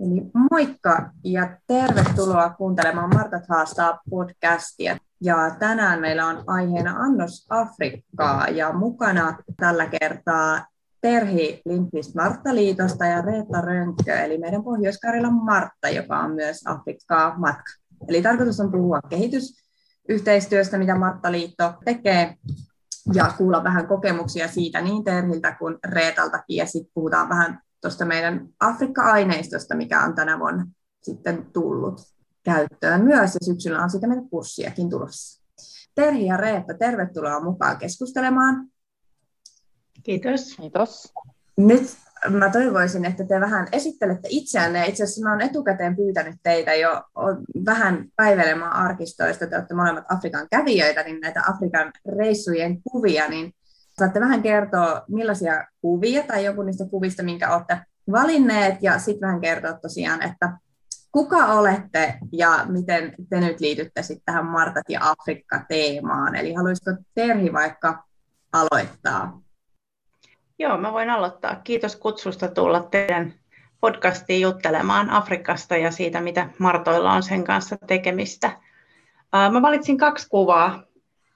Eli moikka ja tervetuloa kuuntelemaan Martat haastaa podcastia. Ja tänään meillä on aiheena Annos Afrikkaa ja mukana tällä kertaa Terhi Lindqvist Marttaliitosta ja Reetta Rönkkö, eli meidän pohjois Martta, joka on myös Afrikkaa matka. Eli tarkoitus on puhua kehitysyhteistyöstä, mitä Marttaliitto tekee, ja kuulla vähän kokemuksia siitä niin Terhiltä kuin Reetaltakin, ja sitten puhutaan vähän tuosta meidän Afrikka-aineistosta, mikä on tänä vuonna sitten tullut käyttöön myös, ja syksyllä on siitä meidän kurssiakin tulossa. Terhi ja Reetta, tervetuloa mukaan keskustelemaan. Kiitos. Kiitos. Nyt mä toivoisin, että te vähän esittelette itseänne. Itse asiassa mä olen etukäteen pyytänyt teitä jo vähän päivelemään arkistoista. Te olette molemmat Afrikan kävijöitä, niin näitä Afrikan reissujen kuvia, niin Saatte vähän kertoa, millaisia kuvia tai joku niistä kuvista, minkä olette valinneet, ja sitten vähän kertoa tosiaan, että kuka olette ja miten te nyt liitytte sitten tähän Martat ja Afrikka-teemaan. Eli haluaisiko Terhi vaikka aloittaa? Joo, mä voin aloittaa. Kiitos kutsusta tulla teidän podcastiin juttelemaan Afrikasta ja siitä, mitä Martoilla on sen kanssa tekemistä. Mä valitsin kaksi kuvaa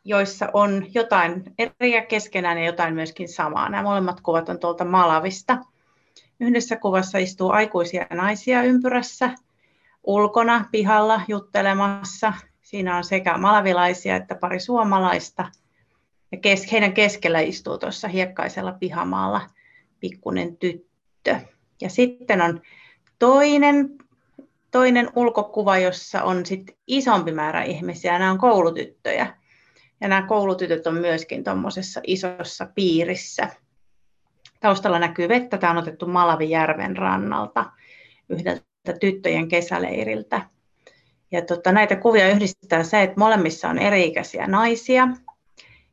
joissa on jotain eriä keskenään ja jotain myöskin samaa. Nämä molemmat kuvat on tuolta Malavista. Yhdessä kuvassa istuu aikuisia naisia ympyrässä, ulkona, pihalla juttelemassa. Siinä on sekä malavilaisia että pari suomalaista. Ja kes- heidän keskellä istuu tuossa hiekkaisella pihamaalla pikkunen tyttö. Ja sitten on toinen, toinen ulkokuva, jossa on sit isompi määrä ihmisiä. Nämä on koulutyttöjä ja nämä koulutytöt on myöskin tuommoisessa isossa piirissä. Taustalla näkyy vettä. Tämä on otettu Malavijärven rannalta yhdeltä tyttöjen kesäleiriltä. Ja tota, näitä kuvia yhdistää se, että molemmissa on eri-ikäisiä naisia.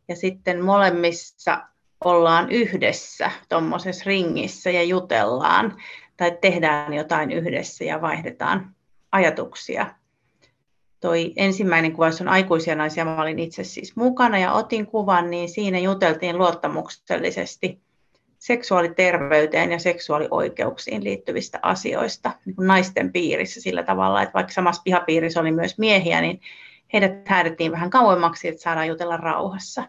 Ja sitten molemmissa ollaan yhdessä tuommoisessa ringissä ja jutellaan tai tehdään jotain yhdessä ja vaihdetaan ajatuksia toi ensimmäinen kuva, on aikuisia naisia, mä olin itse siis mukana ja otin kuvan, niin siinä juteltiin luottamuksellisesti seksuaaliterveyteen ja seksuaalioikeuksiin liittyvistä asioista niin kuin naisten piirissä sillä tavalla, että vaikka samassa pihapiirissä oli myös miehiä, niin heidät häädettiin vähän kauemmaksi, että saadaan jutella rauhassa.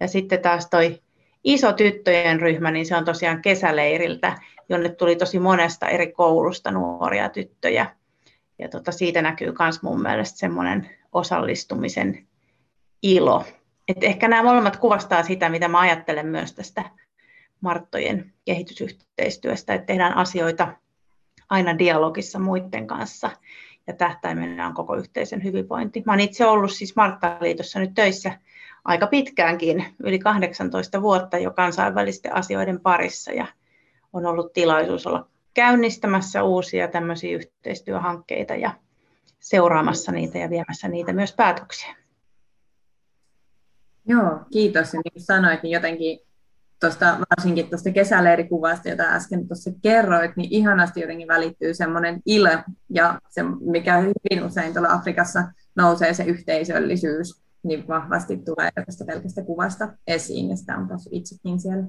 Ja sitten taas toi iso tyttöjen ryhmä, niin se on tosiaan kesäleiriltä, jonne tuli tosi monesta eri koulusta nuoria tyttöjä ja tota, siitä näkyy myös mun mielestä semmoinen osallistumisen ilo. Et ehkä nämä molemmat kuvastaa sitä, mitä mä ajattelen myös tästä Marttojen kehitysyhteistyöstä, että tehdään asioita aina dialogissa muiden kanssa ja tähtäimenä on koko yhteisön hyvinvointi. Mä olen itse ollut siis Marttaliitossa nyt töissä aika pitkäänkin, yli 18 vuotta jo kansainvälisten asioiden parissa ja on ollut tilaisuus olla käynnistämässä uusia tämmöisiä yhteistyöhankkeita ja seuraamassa niitä ja viemässä niitä myös päätöksiä. Joo, kiitos. Ja niin kuin sanoit, niin jotenkin tuosta, varsinkin tuosta kesäleirikuvasta, jota äsken tuossa kerroit, niin ihanasti jotenkin välittyy semmoinen ilo, ja se, mikä hyvin usein tuolla Afrikassa nousee se yhteisöllisyys, niin vahvasti tulee tästä pelkästä kuvasta esiin, ja sitä on päässyt itsekin siellä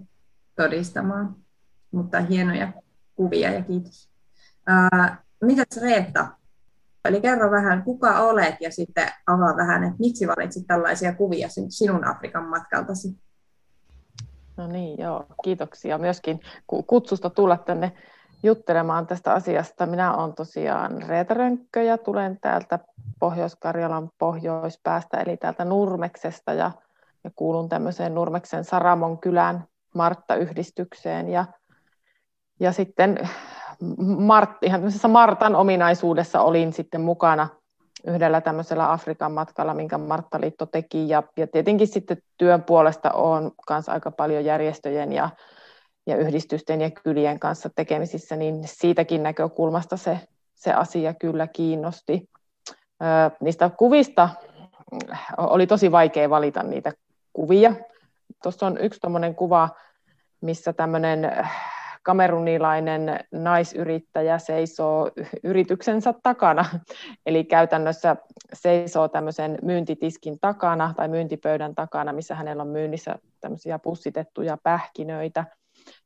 todistamaan. Mutta hienoja kuvia ja kiitos. Mitäs Reetta? Eli kerro vähän, kuka olet ja sitten avaa vähän, että miksi valitsit tällaisia kuvia sinun Afrikan matkaltasi. No niin, joo, kiitoksia myöskin kutsusta tulla tänne juttelemaan tästä asiasta. Minä olen tosiaan Reeta Rönkkö ja tulen täältä Pohjois-Karjalan pohjoispäästä, eli täältä Nurmeksesta ja, ja kuulun tämmöiseen Nurmeksen Saramon kylän Martta-yhdistykseen ja ja sitten Mart, ihan Martan ominaisuudessa olin sitten mukana yhdellä tämmöisellä Afrikan matkalla, minkä Marttaliitto teki. Ja, ja tietenkin sitten työn puolesta on myös aika paljon järjestöjen ja, ja yhdistysten ja kylien kanssa tekemisissä, niin siitäkin näkökulmasta se, se asia kyllä kiinnosti. Ö, niistä kuvista oli tosi vaikea valita niitä kuvia. Tuossa on yksi kuva, missä tämmöinen kamerunilainen naisyrittäjä seisoo yrityksensä takana, eli käytännössä seisoo tämmöisen myyntitiskin takana tai myyntipöydän takana, missä hänellä on myynnissä tämmöisiä pussitettuja pähkinöitä,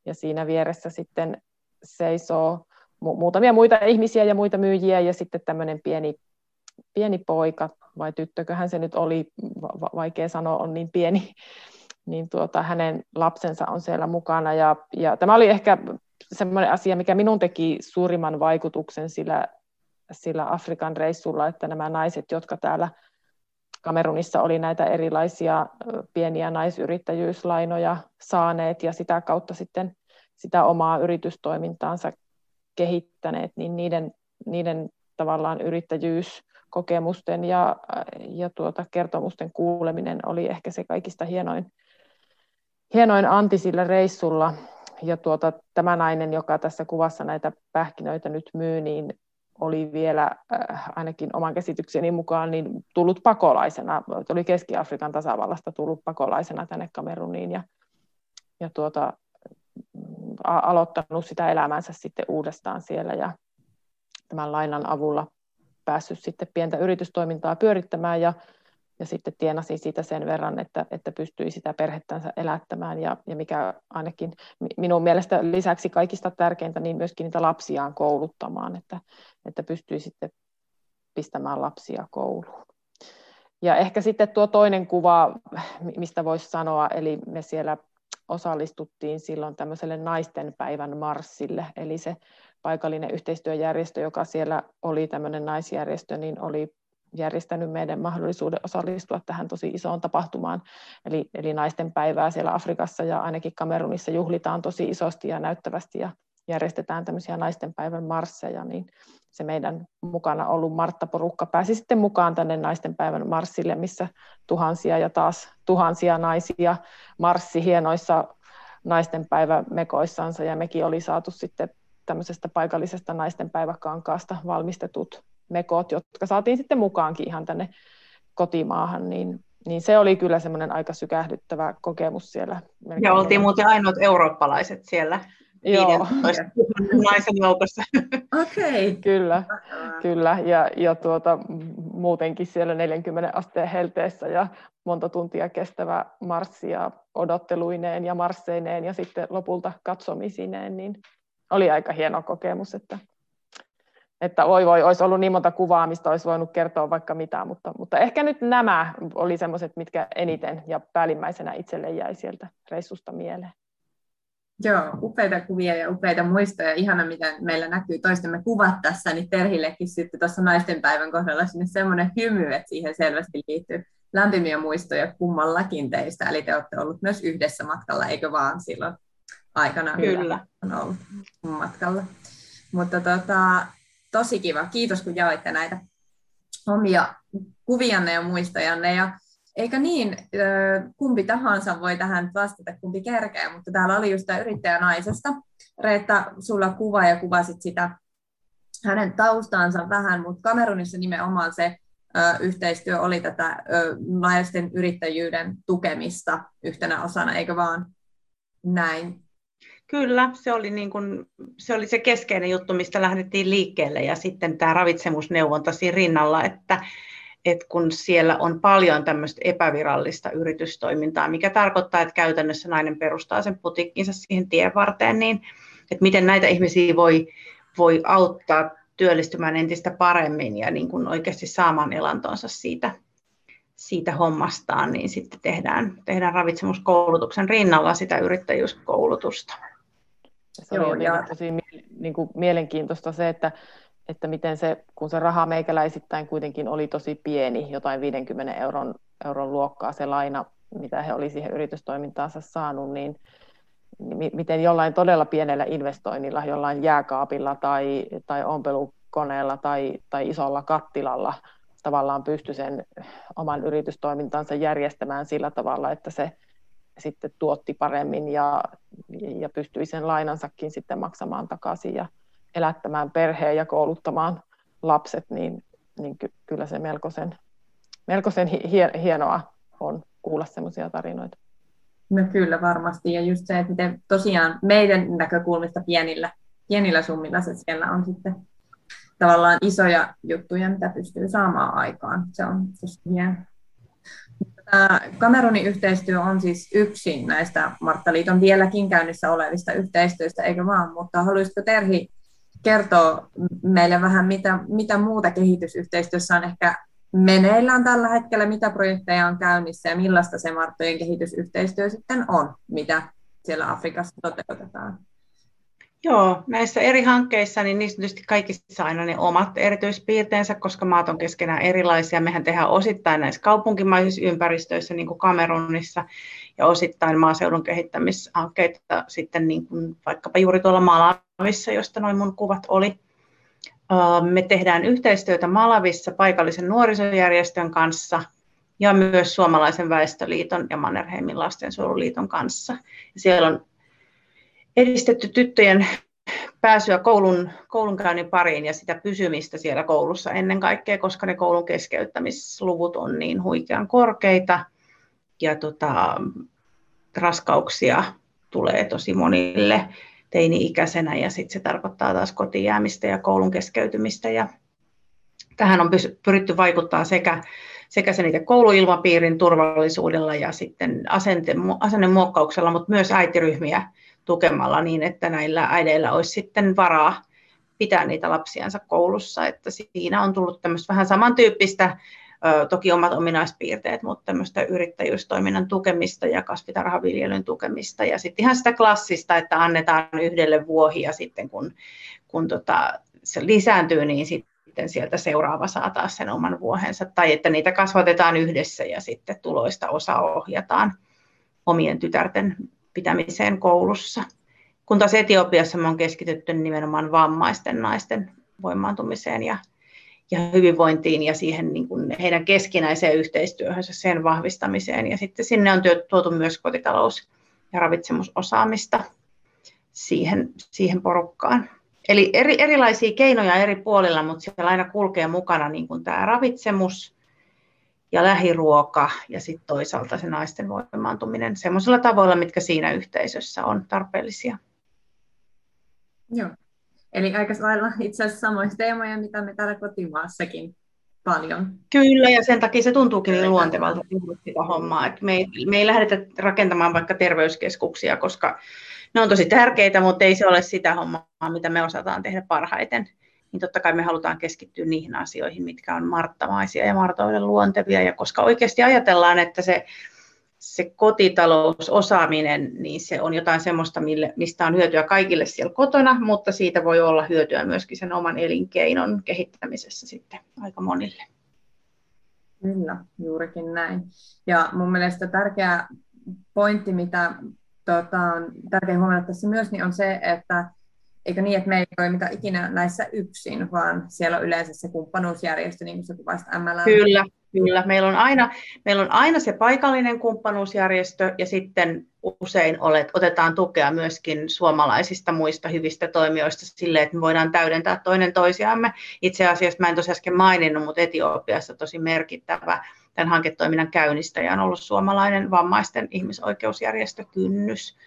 ja siinä vieressä sitten seisoo muutamia muita ihmisiä ja muita myyjiä, ja sitten tämmöinen pieni, pieni poika, vai tyttököhän se nyt oli, vaikea sanoa, on niin pieni, niin tuota, hänen lapsensa on siellä mukana. Ja, ja tämä oli ehkä semmoinen asia, mikä minun teki suurimman vaikutuksen sillä, sillä Afrikan reissulla, että nämä naiset, jotka täällä Kamerunissa oli näitä erilaisia pieniä naisyrittäjyyslainoja saaneet ja sitä kautta sitten sitä omaa yritystoimintaansa kehittäneet, niin niiden, niiden tavallaan yrittäjyyskokemusten ja, ja tuota kertomusten kuuleminen oli ehkä se kaikista hienoin, hienoin anti sillä reissulla. Ja tuota, tämä nainen, joka tässä kuvassa näitä pähkinöitä nyt myy, niin oli vielä äh, ainakin oman käsitykseni mukaan niin tullut pakolaisena, oli Keski-Afrikan tasavallasta tullut pakolaisena tänne Kameruniin ja, ja tuota, a- aloittanut sitä elämänsä sitten uudestaan siellä ja tämän lainan avulla päässyt sitten pientä yritystoimintaa pyörittämään ja ja sitten tienasi siitä sen verran, että, että pystyi sitä perhettänsä elättämään ja, ja mikä ainakin minun mielestä lisäksi kaikista tärkeintä, niin myöskin niitä lapsiaan kouluttamaan, että, että pystyi sitten pistämään lapsia kouluun. Ja ehkä sitten tuo toinen kuva, mistä voisi sanoa, eli me siellä osallistuttiin silloin tämmöiselle naisten päivän marssille, eli se paikallinen yhteistyöjärjestö, joka siellä oli tämmöinen naisjärjestö, niin oli järjestänyt meidän mahdollisuuden osallistua tähän tosi isoon tapahtumaan. Eli, eli naisten päivää siellä Afrikassa ja ainakin Kamerunissa juhlitaan tosi isosti ja näyttävästi ja järjestetään tämmöisiä naisten päivän marsseja, niin se meidän mukana ollut Martta-porukka pääsi sitten mukaan tänne naisten päivän marssille, missä tuhansia ja taas tuhansia naisia marssi hienoissa naisten mekoissansa ja mekin oli saatu sitten tämmöisestä paikallisesta naisten päiväkankaasta valmistetut mekot, jotka saatiin sitten mukaankin ihan tänne kotimaahan, niin, niin se oli kyllä semmoinen aika sykähdyttävä kokemus siellä. Ja oltiin muuten ainoat eurooppalaiset siellä Joo. naisen joukossa. Okei. Okay. Kyllä, kyllä. Ja, ja tuota, muutenkin siellä 40 asteen helteessä ja monta tuntia kestävä marssi ja odotteluineen ja marsseineen ja sitten lopulta katsomisineen, niin oli aika hieno kokemus, että että oi voi, olisi ollut niin monta kuvaa, mistä olisi voinut kertoa vaikka mitä, mutta, mutta ehkä nyt nämä oli semmoiset, mitkä eniten ja päällimmäisenä itselle jäi sieltä reissusta mieleen. Joo, upeita kuvia ja upeita muistoja. Ihana, miten meillä näkyy toistemme kuvat tässä, niin Terhillekin sitten tuossa naistenpäivän kohdalla sinne semmoinen hymy, että siihen selvästi liittyy lämpimiä muistoja kummallakin teistä. Eli te olette ollut myös yhdessä matkalla, eikö vaan silloin aikana? Kyllä. On ollut matkalla. Mutta tota, tosi kiva. Kiitos, kun jaoitte näitä omia kuvianne ja muistojanne. Ja eikä niin, kumpi tahansa voi tähän vastata, kumpi kerkeä, mutta täällä oli just tämä yrittäjänaisesta. Reetta, sulla kuva ja kuvasit sitä hänen taustaansa vähän, mutta Kamerunissa nimenomaan se yhteistyö oli tätä naisten yrittäjyyden tukemista yhtenä osana, eikö vaan näin? Kyllä, se oli, niin kuin, se oli se keskeinen juttu, mistä lähdettiin liikkeelle ja sitten tämä ravitsemusneuvonta siinä rinnalla, että, että kun siellä on paljon tämmöistä epävirallista yritystoimintaa, mikä tarkoittaa, että käytännössä nainen perustaa sen putikkinsa siihen tien varteen, niin että miten näitä ihmisiä voi, voi auttaa työllistymään entistä paremmin ja niin kuin oikeasti saamaan elantonsa siitä, siitä hommastaan, niin sitten tehdään, tehdään ravitsemuskoulutuksen rinnalla sitä yrittäjyyskoulutusta. Se Joo, oli ja... tosi niin kuin, mielenkiintoista se, että, että miten se, kun se raha meikäläisittäin kuitenkin oli tosi pieni, jotain 50 euron, euron luokkaa se laina, mitä he oli siihen yritystoimintaansa saanut, niin, niin miten jollain todella pienellä investoinnilla, jollain jääkaapilla tai, tai ompelukoneella tai, tai isolla kattilalla tavallaan pystyi sen oman yritystoimintansa järjestämään sillä tavalla, että se sitten tuotti paremmin ja, ja pystyi sen lainansakin sitten maksamaan takaisin ja elättämään perheen ja kouluttamaan lapset, niin, niin ky- kyllä se melkoisen melkoisen hienoa on kuulla semmoisia tarinoita. No kyllä varmasti. Ja just se, että miten tosiaan meidän näkökulmista pienillä, pienillä summilla se siellä on sitten tavallaan isoja juttuja, mitä pystyy saamaan aikaan. Se on tosi hieno. Tämä Kamerunin yhteistyö on siis yksi näistä Marttaliiton vieläkin käynnissä olevista yhteistyöistä, eikö vaan? Mutta haluaisitko Terhi kertoa meille vähän, mitä, mitä muuta kehitysyhteistyössä on ehkä meneillään tällä hetkellä, mitä projekteja on käynnissä ja millaista se Marttojen kehitysyhteistyö sitten on, mitä siellä Afrikassa toteutetaan? Joo, näissä eri hankkeissa, niin niissä tietysti kaikissa aina ne omat erityispiirteensä, koska maat on keskenään erilaisia. Mehän tehdään osittain näissä kaupunkimaisissa ympäristöissä, niin kuin Kamerunissa, ja osittain maaseudun kehittämishankkeita sitten niin kuin vaikkapa juuri tuolla Malavissa, josta noin mun kuvat oli. Me tehdään yhteistyötä Malavissa paikallisen nuorisojärjestön kanssa ja myös Suomalaisen väestöliiton ja Mannerheimin lastensuojeluliiton kanssa. Siellä on edistetty tyttöjen pääsyä koulun, koulunkäynnin pariin ja sitä pysymistä siellä koulussa ennen kaikkea, koska ne koulun keskeyttämisluvut on niin huikean korkeita ja tota, raskauksia tulee tosi monille teini-ikäisenä ja sitten se tarkoittaa taas kotiin jäämistä ja koulun keskeytymistä ja tähän on pyritty vaikuttaa sekä, sekä sen itse kouluilmapiirin turvallisuudella ja sitten asennemuokkauksella, mutta myös äitiryhmiä tukemalla niin, että näillä äideillä olisi sitten varaa pitää niitä lapsiansa koulussa. Että siinä on tullut tämmöistä vähän samantyyppistä, toki omat ominaispiirteet, mutta tämmöistä yrittäjyystoiminnan tukemista ja kasvitarhaviljelyn tukemista. Ja sitten ihan sitä klassista, että annetaan yhdelle vuohi ja sitten kun, kun tota, se lisääntyy, niin sitten sieltä seuraava saa taas sen oman vuohensa. Tai että niitä kasvatetaan yhdessä ja sitten tuloista osa ohjataan omien tytärten pitämiseen koulussa. Kun taas Etiopiassa me on keskitytty nimenomaan vammaisten naisten voimaantumiseen ja, ja hyvinvointiin ja siihen niin kuin heidän keskinäiseen yhteistyöhönsä, sen vahvistamiseen. Ja sitten sinne on tuotu myös kotitalous- ja ravitsemusosaamista siihen, siihen porukkaan. Eli eri, erilaisia keinoja eri puolilla, mutta siellä aina kulkee mukana niin kuin tämä ravitsemus, ja lähiruoka ja sitten toisaalta se naisten voimaantuminen semmoisilla tavoilla, mitkä siinä yhteisössä on tarpeellisia. Joo. Eli aika lailla itse asiassa samoja teemoja, mitä me täällä kotimaassakin paljon. Kyllä, ja sen takia se tuntuukin niin luontevalta sitä hommaa. Että me, ei, me ei lähdetä rakentamaan vaikka terveyskeskuksia, koska ne on tosi tärkeitä, mutta ei se ole sitä hommaa, mitä me osataan tehdä parhaiten niin totta kai me halutaan keskittyä niihin asioihin, mitkä on marttamaisia ja martoille luontevia. Ja koska oikeasti ajatellaan, että se, se kotitalousosaaminen, niin se on jotain semmoista, mille, mistä on hyötyä kaikille siellä kotona, mutta siitä voi olla hyötyä myöskin sen oman elinkeinon kehittämisessä sitten aika monille. Kyllä, juurikin näin. Ja mun mielestä tärkeä pointti, mitä tota, on tärkeä huomata tässä myös, niin on se, että Eikö niin, että me ei toimita ikinä näissä yksin, vaan siellä on yleensä se kumppanuusjärjestö, niin kuin se kuvasit MLM. Kyllä, kyllä. Meillä on, aina, meillä on aina se paikallinen kumppanuusjärjestö ja sitten usein olet, otetaan tukea myöskin suomalaisista muista hyvistä toimijoista sille, että me voidaan täydentää toinen toisiamme. Itse asiassa mä en tosiaan äsken maininnut, mutta Etiopiassa tosi merkittävä tämän hanketoiminnan käynnistäjä on ollut suomalainen vammaisten ihmisoikeusjärjestö Kynnys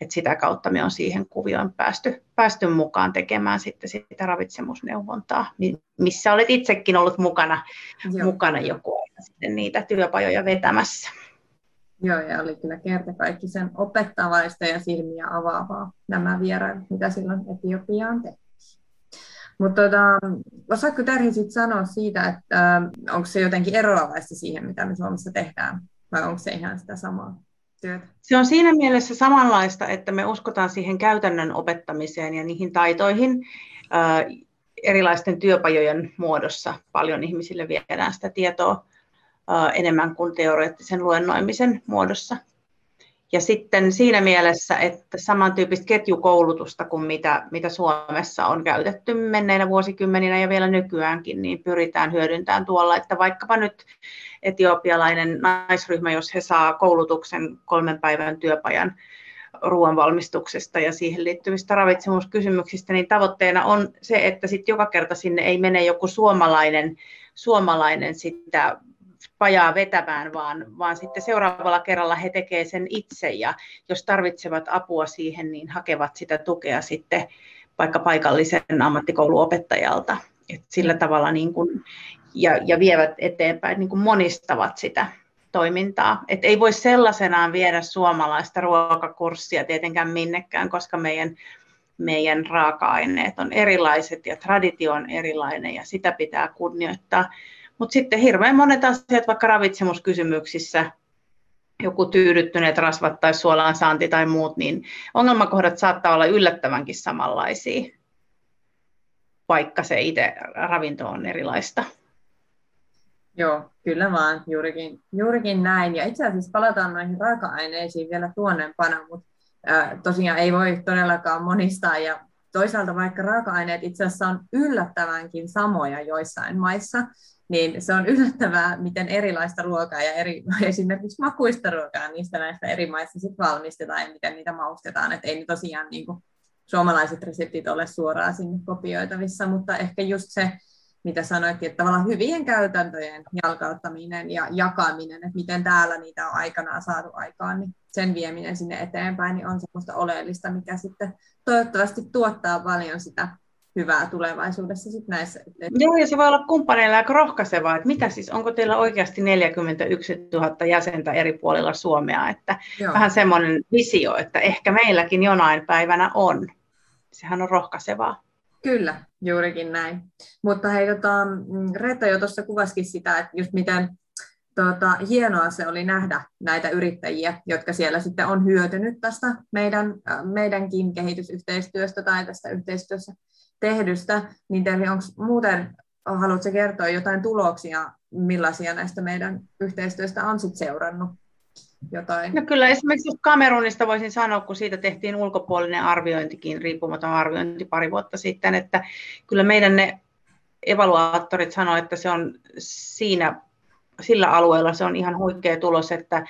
et sitä kautta me on siihen kuvioon päästy, päästy mukaan tekemään sitten sitä ravitsemusneuvontaa, missä olet itsekin ollut mukana, mukana joku aika sitten niitä työpajoja vetämässä. Joo, ja oli kyllä kerta kaikki sen opettavaista ja silmiä avaavaa nämä vierailut, mitä silloin Etiopiaan tehtiin. Mutta tota, osaatko Terhi sit sanoa siitä, että äh, onko se jotenkin eroavaista siihen, mitä me Suomessa tehdään, vai onko se ihan sitä samaa? Työtä? Se on siinä mielessä samanlaista, että me uskotaan siihen käytännön opettamiseen ja niihin taitoihin. Erilaisten työpajojen muodossa paljon ihmisille viedään sitä tietoa enemmän kuin teoreettisen luennoimisen muodossa. Ja sitten siinä mielessä, että samantyyppistä ketjukoulutusta kuin mitä, mitä Suomessa on käytetty menneinä vuosikymmeninä ja vielä nykyäänkin, niin pyritään hyödyntämään tuolla, että vaikkapa nyt etiopialainen naisryhmä, jos he saa koulutuksen kolmen päivän työpajan ruoanvalmistuksesta ja siihen liittyvistä ravitsemuskysymyksistä, niin tavoitteena on se, että sitten joka kerta sinne ei mene joku suomalainen, suomalainen sitä pajaa vetämään, vaan, vaan sitten seuraavalla kerralla he tekevät sen itse ja jos tarvitsevat apua siihen, niin hakevat sitä tukea sitten vaikka paikallisen ammattikouluopettajalta. Et sillä tavalla niin kuin, ja, ja vievät eteenpäin, niin kuin monistavat sitä toimintaa. Et ei voi sellaisenaan viedä suomalaista ruokakurssia tietenkään minnekään, koska meidän, meidän raaka-aineet on erilaiset ja traditio on erilainen ja sitä pitää kunnioittaa. Mutta sitten hirveän monet asiat, vaikka ravitsemuskysymyksissä, joku tyydyttyneet rasvat tai suolaan saanti tai muut, niin ongelmakohdat saattaa olla yllättävänkin samanlaisia, vaikka se itse ravinto on erilaista. Joo, kyllä vaan, juurikin, juurikin näin. Ja itse asiassa palataan noihin raaka-aineisiin vielä tuonnempana, mutta äh, tosiaan ei voi todellakaan monistaa. Ja toisaalta vaikka raaka-aineet itse asiassa on yllättävänkin samoja joissain maissa, niin se on yllättävää, miten erilaista ruokaa ja eri, esimerkiksi makuista ruokaa niistä näistä eri maissa sit valmistetaan ja miten niitä maustetaan. Että ei ne tosiaan niin kuin, suomalaiset reseptit ole suoraan sinne kopioitavissa, mutta ehkä just se, mitä sanoit, että tavallaan hyvien käytäntöjen jalkauttaminen ja jakaminen, että miten täällä niitä on aikanaan saatu aikaan, niin sen vieminen sinne eteenpäin niin on semmoista oleellista, mikä sitten toivottavasti tuottaa paljon sitä hyvää tulevaisuudessa sit näissä. Joo, ja se voi olla kumppaneilla aika rohkaisevaa, että mitä siis, onko teillä oikeasti 41 000 jäsentä eri puolilla Suomea, että Joo. vähän semmoinen visio, että ehkä meilläkin jonain päivänä on. Sehän on rohkaisevaa. Kyllä, juurikin näin. Mutta hei, tota, mm, Reetta jo tuossa kuvasikin sitä, että just miten tota, hienoa se oli nähdä näitä yrittäjiä, jotka siellä sitten on hyötynyt tästä meidän, meidänkin kehitysyhteistyöstä tai tästä yhteistyössä tehdystä, niin teillä onko muuten, haluatko kertoa jotain tuloksia, millaisia näistä meidän yhteistyöstä on sitten seurannut? Jotain. No kyllä esimerkiksi Kamerunista voisin sanoa, kun siitä tehtiin ulkopuolinen arviointikin, riippumaton arviointi pari vuotta sitten, että kyllä meidän ne evaluaattorit sanoivat, että se on siinä sillä alueella se on ihan huikea tulos, että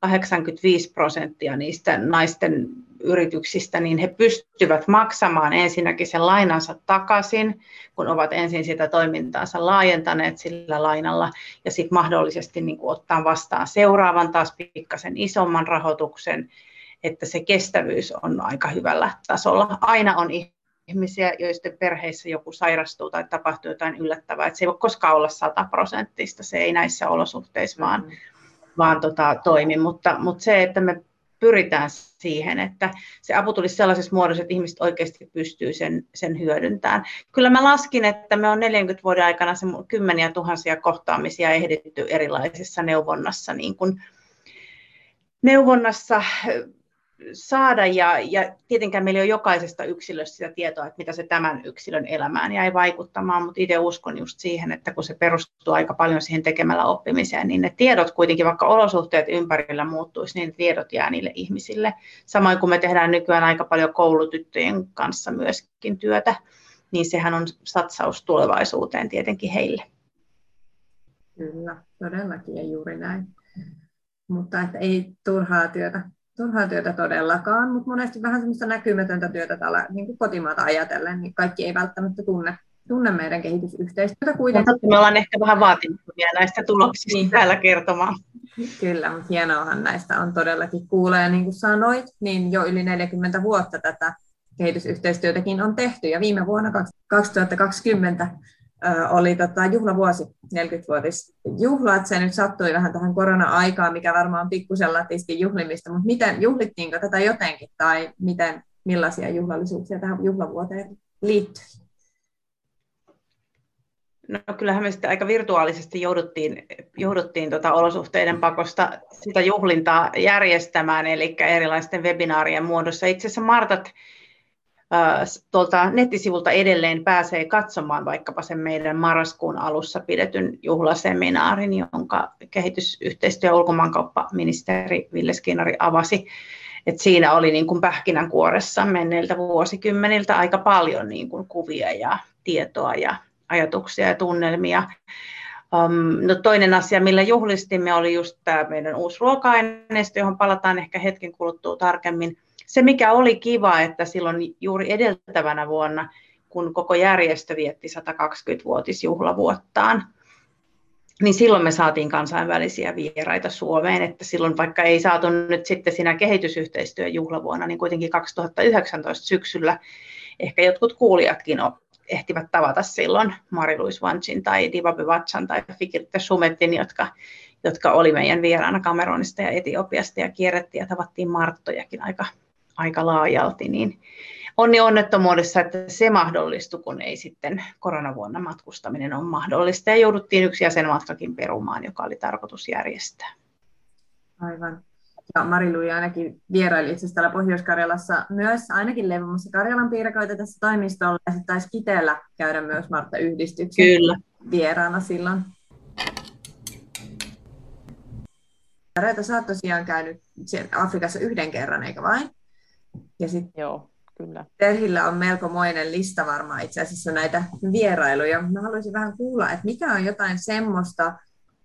85 prosenttia niistä naisten yrityksistä, niin he pystyvät maksamaan ensinnäkin sen lainansa takaisin, kun ovat ensin sitä toimintaansa laajentaneet sillä lainalla, ja sitten mahdollisesti niin kuin ottaa vastaan seuraavan taas pikkasen isomman rahoituksen, että se kestävyys on aika hyvällä tasolla. Aina on ihmisiä, joiden perheissä joku sairastuu tai tapahtuu jotain yllättävää. Että se ei voi koskaan olla sataprosenttista, se ei näissä olosuhteissa vaan, mm-hmm. vaan tota, toimi. Mutta, mutta se, että me pyritään siihen, että se apu tulisi sellaisessa muodossa, että ihmiset oikeasti pystyy sen, sen hyödyntämään. Kyllä mä laskin, että me on 40 vuoden aikana se kymmeniä tuhansia kohtaamisia ehditty erilaisissa neuvonnassa, niin kuin neuvonnassa saada ja, ja tietenkään meillä ei ole jokaisesta yksilöstä sitä tietoa, että mitä se tämän yksilön elämään jäi vaikuttamaan, mutta itse uskon just siihen, että kun se perustuu aika paljon siihen tekemällä oppimiseen, niin ne tiedot kuitenkin, vaikka olosuhteet ympärillä muuttuisi, niin tiedot jää niille ihmisille. Samoin kuin me tehdään nykyään aika paljon koulutyttöjen kanssa myöskin työtä, niin sehän on satsaus tulevaisuuteen tietenkin heille. Kyllä, todellakin ja juuri näin. Mutta että ei turhaa työtä turhaa työtä todellakaan, mutta monesti vähän semmoista näkymätöntä työtä täällä niin kuin kotimaata ajatellen, niin kaikki ei välttämättä tunne, tunne meidän kehitysyhteistyötä kuitenkin. Mutta me ollaan ehkä vähän vaatimattomia näistä tuloksista niin. täällä kertomaan. Kyllä, mutta hienoahan näistä on todellakin kuulee, niin kuin sanoit, niin jo yli 40 vuotta tätä kehitysyhteistyötäkin on tehty, ja viime vuonna 2020 oli tota, juhlavuosi, 40-vuotis juhla, että se nyt sattui vähän tähän korona-aikaan, mikä varmaan pikkusen latisti juhlimista, mutta miten, juhlittiinko tätä jotenkin, tai miten, millaisia juhlallisuuksia tähän juhlavuoteen liittyy? No kyllähän me sitten aika virtuaalisesti jouduttiin, jouduttiin tota olosuhteiden pakosta sitä juhlintaa järjestämään, eli erilaisten webinaarien muodossa. Itse asiassa Martat tuolta nettisivulta edelleen pääsee katsomaan vaikkapa sen meidän marraskuun alussa pidetyn juhlaseminaarin, jonka kehitysyhteistyö- ja ulkomaankauppaministeri Ville Skinnari avasi. Et siinä oli niin kuin pähkinänkuoressa menneiltä vuosikymmeniltä aika paljon niin kuin kuvia ja tietoa ja ajatuksia ja tunnelmia. Um, no toinen asia, millä juhlistimme, oli just tämä meidän uusi ruoka-aineisto, johon palataan ehkä hetken kuluttua tarkemmin – se, mikä oli kiva, että silloin juuri edeltävänä vuonna, kun koko järjestö vietti 120-vuotisjuhlavuottaan, niin silloin me saatiin kansainvälisiä vieraita Suomeen, että silloin vaikka ei saatu nyt sitten siinä kehitysyhteistyön juhlavuonna, niin kuitenkin 2019 syksyllä ehkä jotkut kuulijatkin ehtivät tavata silloin Mari-Louise Vanchin tai Divabe Vatsan tai Fikirte Sumetin, jotka, jotka oli meidän vieraana Kameronista ja Etiopiasta ja kierrettiin ja tavattiin Marttojakin aika, aika laajalti, niin onni onnettomuudessa, että se mahdollistui, kun ei sitten koronavuonna matkustaminen on mahdollista ja jouduttiin yksi jäsenmatkakin perumaan, joka oli tarkoitus järjestää. Aivan. Ja Marilu ainakin vieraili itse täällä Pohjois-Karjalassa myös ainakin leivomassa Karjalan piirakoita tässä toimistolla ja sitten taisi Kiteellä käydä myös Martta Yhdistyksen Kyllä. vieraana silloin. Reeta, sä oot tosiaan käynyt Afrikassa yhden kerran, eikä vain? Ja sit Joo, kyllä. Terhillä on melkomoinen lista varmaan itse asiassa näitä vierailuja. Mä haluaisin vähän kuulla, että mikä on jotain semmoista,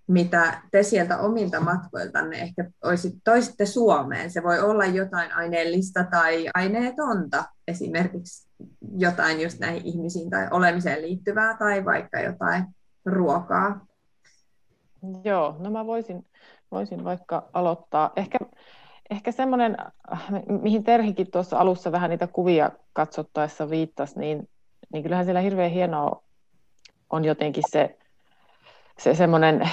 mitä te sieltä omilta matkoiltanne ehkä olisit, toisitte Suomeen. Se voi olla jotain aineellista tai aineetonta, esimerkiksi jotain just näihin ihmisiin tai olemiseen liittyvää tai vaikka jotain ruokaa. Joo, no mä voisin, voisin vaikka aloittaa. Ehkä, ehkä semmoinen, mihin Terhikin tuossa alussa vähän niitä kuvia katsottaessa viittasi, niin, niin kyllähän siellä hirveän hienoa on jotenkin se, se semmoinen,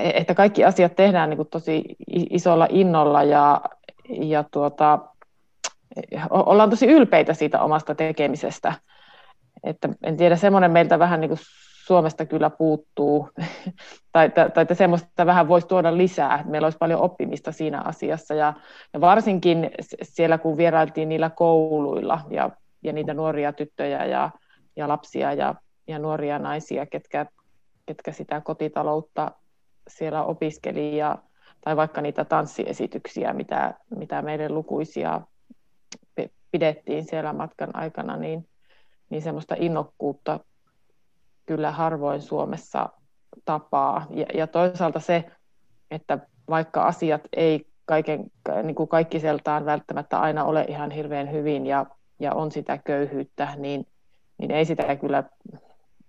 että kaikki asiat tehdään niin kuin tosi isolla innolla ja, ja tuota, ollaan tosi ylpeitä siitä omasta tekemisestä. Että en tiedä, semmoinen meiltä vähän niin kuin Suomesta kyllä puuttuu, tai, tai, tai semmoista vähän voisi tuoda lisää, meillä olisi paljon oppimista siinä asiassa, ja, ja varsinkin siellä, kun vierailtiin niillä kouluilla, ja, ja niitä nuoria tyttöjä ja, ja lapsia ja, ja nuoria naisia, ketkä ketkä sitä kotitaloutta siellä opiskeli, ja, tai vaikka niitä tanssiesityksiä, mitä, mitä meidän lukuisia pidettiin siellä matkan aikana, niin, niin semmoista innokkuutta kyllä harvoin Suomessa tapaa. Ja, ja toisaalta se, että vaikka asiat ei kaiken, niin kuin kaikkiseltaan välttämättä aina ole ihan hirveän hyvin ja, ja on sitä köyhyyttä, niin, niin ei sitä kyllä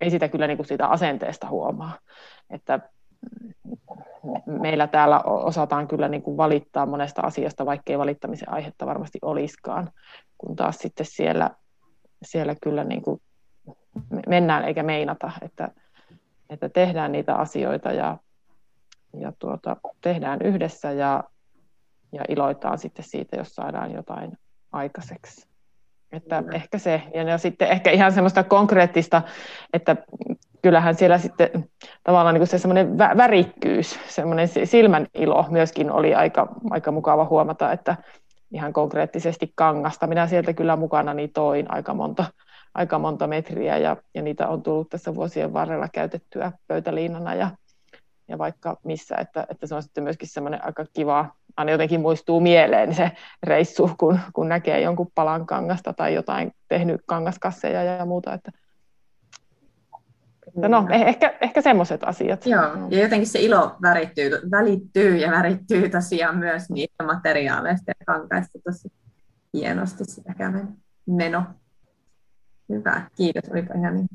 ei sitä kyllä niin kuin siitä asenteesta huomaa. Että meillä täällä osataan kyllä niin kuin valittaa monesta asiasta, vaikkei valittamisen aihetta varmasti olisikaan, kun taas sitten siellä, siellä kyllä niin kuin mennään eikä meinata, että, että tehdään niitä asioita ja, ja tuota, tehdään yhdessä ja, ja iloitaan sitten siitä, jos saadaan jotain aikaiseksi. Että mm. ehkä se, ja ne on sitten ehkä ihan semmoista konkreettista, että kyllähän siellä sitten tavallaan niin kuin se semmoinen värikkyys, semmoinen silmän ilo myöskin oli aika, aika mukava huomata, että ihan konkreettisesti kangasta. Minä sieltä kyllä mukana niin toin aika monta, aika monta metriä ja, ja niitä on tullut tässä vuosien varrella käytettyä pöytäliinana ja, ja vaikka missä, että, että se on sitten myöskin semmoinen aika kiva aina jotenkin muistuu mieleen se reissu, kun, kun näkee jonkun palan kangasta tai jotain tehnyt kangaskasseja ja muuta. Että, no, eh, ehkä, ehkä semmoiset asiat. Joo, ja jotenkin se ilo värittyy, välittyy ja värittyy tosiaan myös niistä materiaaleista ja kankaista tosi hienosti sitä meno. Hyvä, kiitos, olipa ihan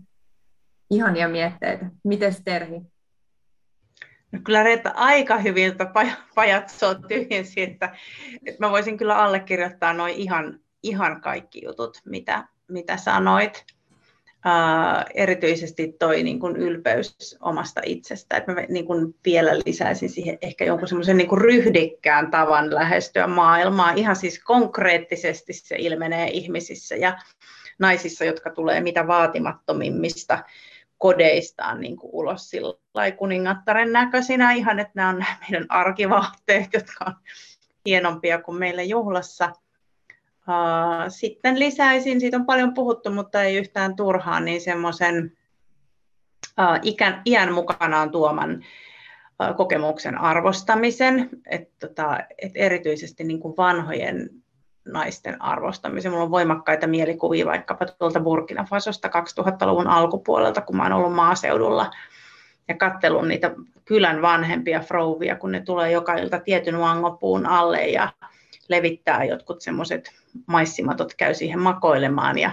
ihania mietteitä. Mites Terhi? No kyllä Reetta aika hyviltä pajat so tyhjensi, että, että mä voisin kyllä allekirjoittaa noin ihan, ihan kaikki jutut, mitä, mitä sanoit. Uh, erityisesti toi niin kuin ylpeys omasta itsestä. Että mä niin kuin vielä lisäisin siihen ehkä jonkun semmoisen niin ryhdikkään tavan lähestyä maailmaa. Ihan siis konkreettisesti se ilmenee ihmisissä ja naisissa, jotka tulee mitä vaatimattomimmista kodeistaan niin kuin ulos sillä kuningattaren näköisinä ihan, että nämä on nämä meidän arkivaatteet, jotka on hienompia kuin meillä juhlassa. Sitten lisäisin, siitä on paljon puhuttu, mutta ei yhtään turhaan, niin semmoisen iän mukanaan tuoman kokemuksen arvostamisen, että, tota, erityisesti niin vanhojen naisten arvostamisen. Mulla on voimakkaita mielikuvia vaikkapa tuolta Burkina Fasosta 2000-luvun alkupuolelta, kun mä oon ollut maaseudulla ja kattelun niitä kylän vanhempia frouvia, kun ne tulee joka ilta tietyn vangopuun alle ja levittää jotkut semmoiset maissimatot, käy siihen makoilemaan ja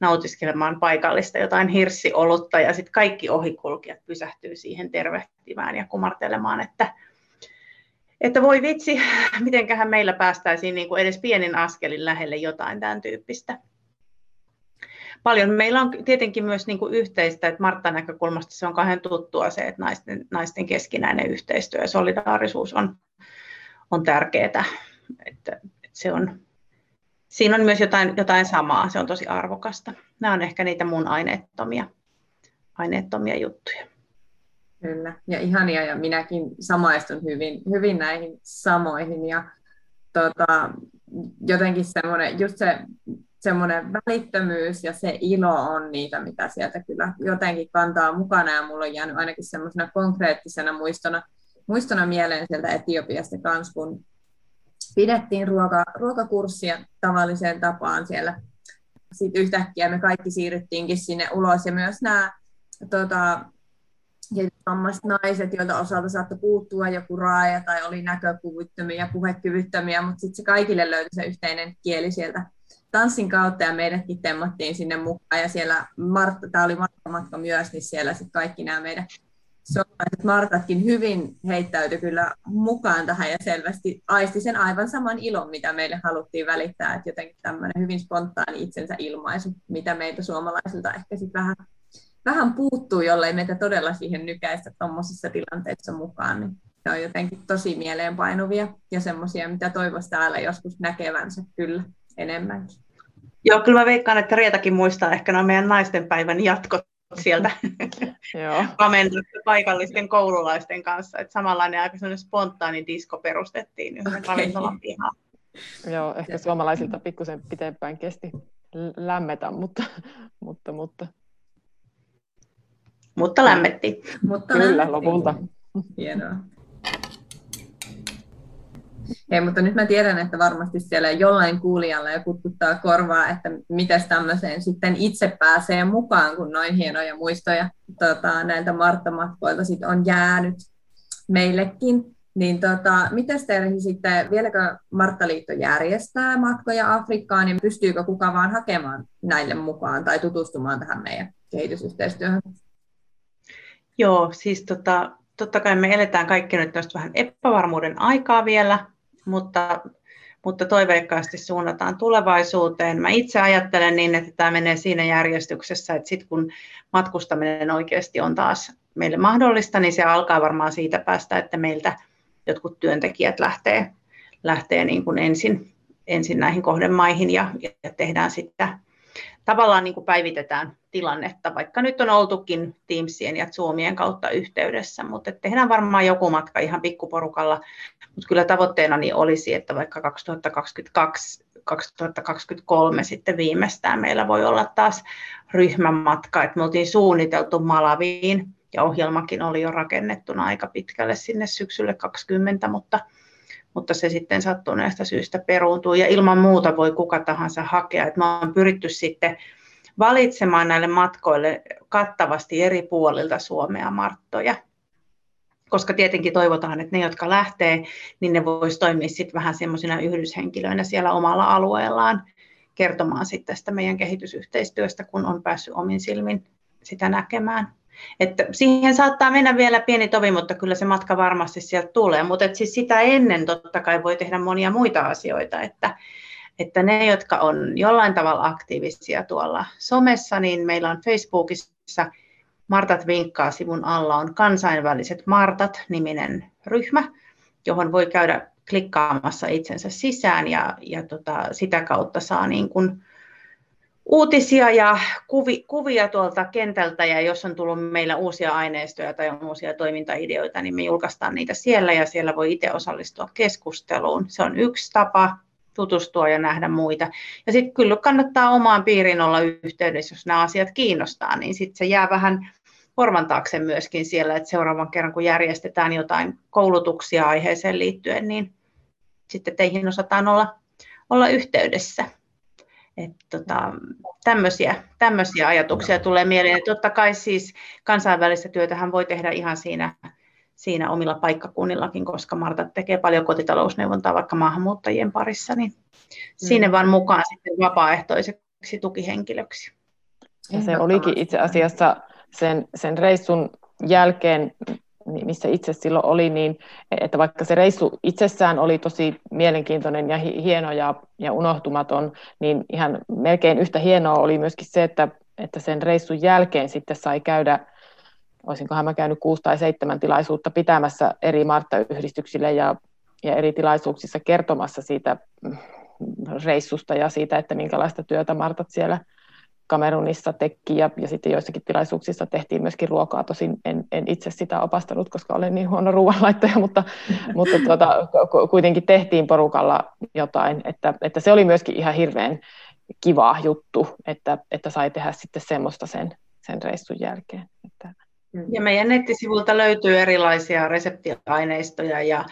nautiskelemaan paikallista jotain hirssiolutta ja sitten kaikki ohikulkijat pysähtyy siihen tervehtimään ja kumartelemaan, että, että voi vitsi, mitenköhän meillä päästäisiin niin kuin edes pienin askelin lähelle jotain tämän tyyppistä. Paljon meillä on tietenkin myös niin kuin yhteistä, että Martta näkökulmasta se on kahden tuttua se, että naisten, naisten keskinäinen yhteistyö ja solidaarisuus on, on tärkeää. Että, että se on, siinä on myös jotain, jotain samaa, se on tosi arvokasta. Nämä on ehkä niitä mun aineettomia, aineettomia juttuja. Kyllä, ja ihania, ja minäkin samaistun hyvin, hyvin näihin samoihin, ja tota, jotenkin semmoinen, just se semmoinen välittömyys ja se ilo on niitä, mitä sieltä kyllä jotenkin kantaa mukana, ja mulla on jäänyt ainakin semmoisena konkreettisena muistona, muistona mieleen sieltä Etiopiasta kanssa, kun pidettiin ruoka, ruokakurssia tavalliseen tapaan siellä. Sitten yhtäkkiä me kaikki siirryttiinkin sinne ulos. Ja myös nämä tota, vammaiset joilta osalta saattoi puuttua joku raaja tai oli näkökyvyttömiä ja puhekyvyttömiä, mutta sitten se kaikille löytyi se yhteinen kieli sieltä tanssin kautta ja meidätkin temmattiin sinne mukaan. Ja siellä Martta, tämä oli Martta-matka myös, niin siellä sitten kaikki nämä meidän suomalaiset Martatkin hyvin heittäytyi kyllä mukaan tähän ja selvästi aisti sen aivan saman ilon, mitä meille haluttiin välittää, että jotenkin tämmöinen hyvin spontaani itsensä ilmaisu, mitä meitä suomalaisilta ehkä sitten vähän, vähän puuttuu, jollei meitä todella siihen nykäistä tuommoisissa tilanteissa mukaan, niin ne on jotenkin tosi mieleenpainuvia ja semmoisia, mitä toivoisi täällä joskus näkevänsä kyllä enemmänkin. Joo, kyllä mä veikkaan, että Rietakin muistaa ehkä nämä meidän naistenpäivän jatkot sieltä paikallisten koululaisten kanssa. Että samanlainen aika spontaani disko perustettiin yhden okay. ravintolan pihaan. Joo, ehkä suomalaisilta pikkusen pitempään kesti lämmetä, mutta, mutta, mutta. Mutta lämmetti. Mutta Kyllä, lämmetti. lopulta. Hienoa. Hei, mutta nyt mä tiedän, että varmasti siellä jollain kuulijalla jo kutkuttaa korvaa, että miten tämmöiseen sitten itse pääsee mukaan, kun noin hienoja muistoja tota, näiltä Martta-matkoilta sit on jäänyt meillekin. Niin tota, miten teille sitten, vieläkö Marttaliitto järjestää matkoja Afrikkaan, niin pystyykö kuka vaan hakemaan näille mukaan tai tutustumaan tähän meidän kehitysyhteistyöhön? Joo, siis tota, totta kai me eletään kaikki nyt vähän epävarmuuden aikaa vielä, mutta, mutta toiveikkaasti suunnataan tulevaisuuteen. Mä itse ajattelen niin, että tämä menee siinä järjestyksessä, että sitten kun matkustaminen oikeasti on taas meille mahdollista, niin se alkaa varmaan siitä päästä, että meiltä jotkut työntekijät lähtee, lähtee niin kuin ensin, ensin näihin kohdemaihin ja, ja tehdään sitten tavallaan niin kuin päivitetään tilannetta, vaikka nyt on oltukin Teamsien ja Zoomien kautta yhteydessä, mutta tehdään varmaan joku matka ihan pikkuporukalla, mutta kyllä tavoitteena niin olisi, että vaikka 2022 2023 sitten viimeistään meillä voi olla taas ryhmämatka, että me oltiin suunniteltu Malaviin ja ohjelmakin oli jo rakennettuna aika pitkälle sinne syksylle 20, mutta, mutta se sitten sattuneesta syystä peruuntuu ja ilman muuta voi kuka tahansa hakea. että me on pyritty sitten valitsemaan näille matkoille kattavasti eri puolilta Suomea Marttoja. Koska tietenkin toivotaan, että ne, jotka lähtee, niin ne voisi toimia sitten vähän semmoisina yhdyshenkilöinä siellä omalla alueellaan kertomaan sitten tästä meidän kehitysyhteistyöstä, kun on päässyt omin silmin sitä näkemään. Että siihen saattaa mennä vielä pieni tovi, mutta kyllä se matka varmasti sieltä tulee. Mutta siis sitä ennen totta kai voi tehdä monia muita asioita, että että ne, jotka on jollain tavalla aktiivisia tuolla somessa, niin meillä on Facebookissa Martat vinkkaa sivun alla on kansainväliset Martat-niminen ryhmä, johon voi käydä klikkaamassa itsensä sisään ja, ja tota, sitä kautta saa niin kuin uutisia ja kuvi, kuvia tuolta kentältä ja jos on tullut meillä uusia aineistoja tai on uusia toimintaideoita, niin me julkaistaan niitä siellä ja siellä voi itse osallistua keskusteluun. Se on yksi tapa tutustua ja nähdä muita. Ja sitten kyllä kannattaa omaan piiriin olla yhteydessä, jos nämä asiat kiinnostaa, niin sitten se jää vähän korvan taakse myöskin siellä, että seuraavan kerran kun järjestetään jotain koulutuksia aiheeseen liittyen, niin sitten teihin osataan olla, olla yhteydessä. Tota, tämmöisiä, tämmöisiä ajatuksia tulee mieleen. Ja totta kai siis kansainvälistä työtähän voi tehdä ihan siinä siinä omilla paikkakunnillakin, koska Marta tekee paljon kotitalousneuvontaa vaikka maahanmuuttajien parissa, niin mm. sinne vaan mukaan sitten vapaaehtoiseksi tukihenkilöksi. Ja se olikin itse asiassa sen, sen reissun jälkeen, missä itse silloin oli, niin että vaikka se reissu itsessään oli tosi mielenkiintoinen ja hieno ja, ja unohtumaton, niin ihan melkein yhtä hienoa oli myöskin se, että, että sen reissun jälkeen sitten sai käydä olisinkohan mä käynyt kuusi tai seitsemän tilaisuutta pitämässä eri Martta-yhdistyksille ja, ja eri tilaisuuksissa kertomassa siitä reissusta ja siitä, että minkälaista työtä Martat siellä Kamerunissa teki ja, ja sitten joissakin tilaisuuksissa tehtiin myöskin ruokaa. Tosin en, en itse sitä opastanut, koska olen niin huono ruoanlaittaja, mutta, mutta tuota, kuitenkin tehtiin porukalla jotain. Että, että se oli myöskin ihan hirveän kiva juttu, että, että sai tehdä sitten semmoista sen, sen reissun jälkeen. Että... Ja meidän nettisivulta löytyy erilaisia reseptiaineistoja ja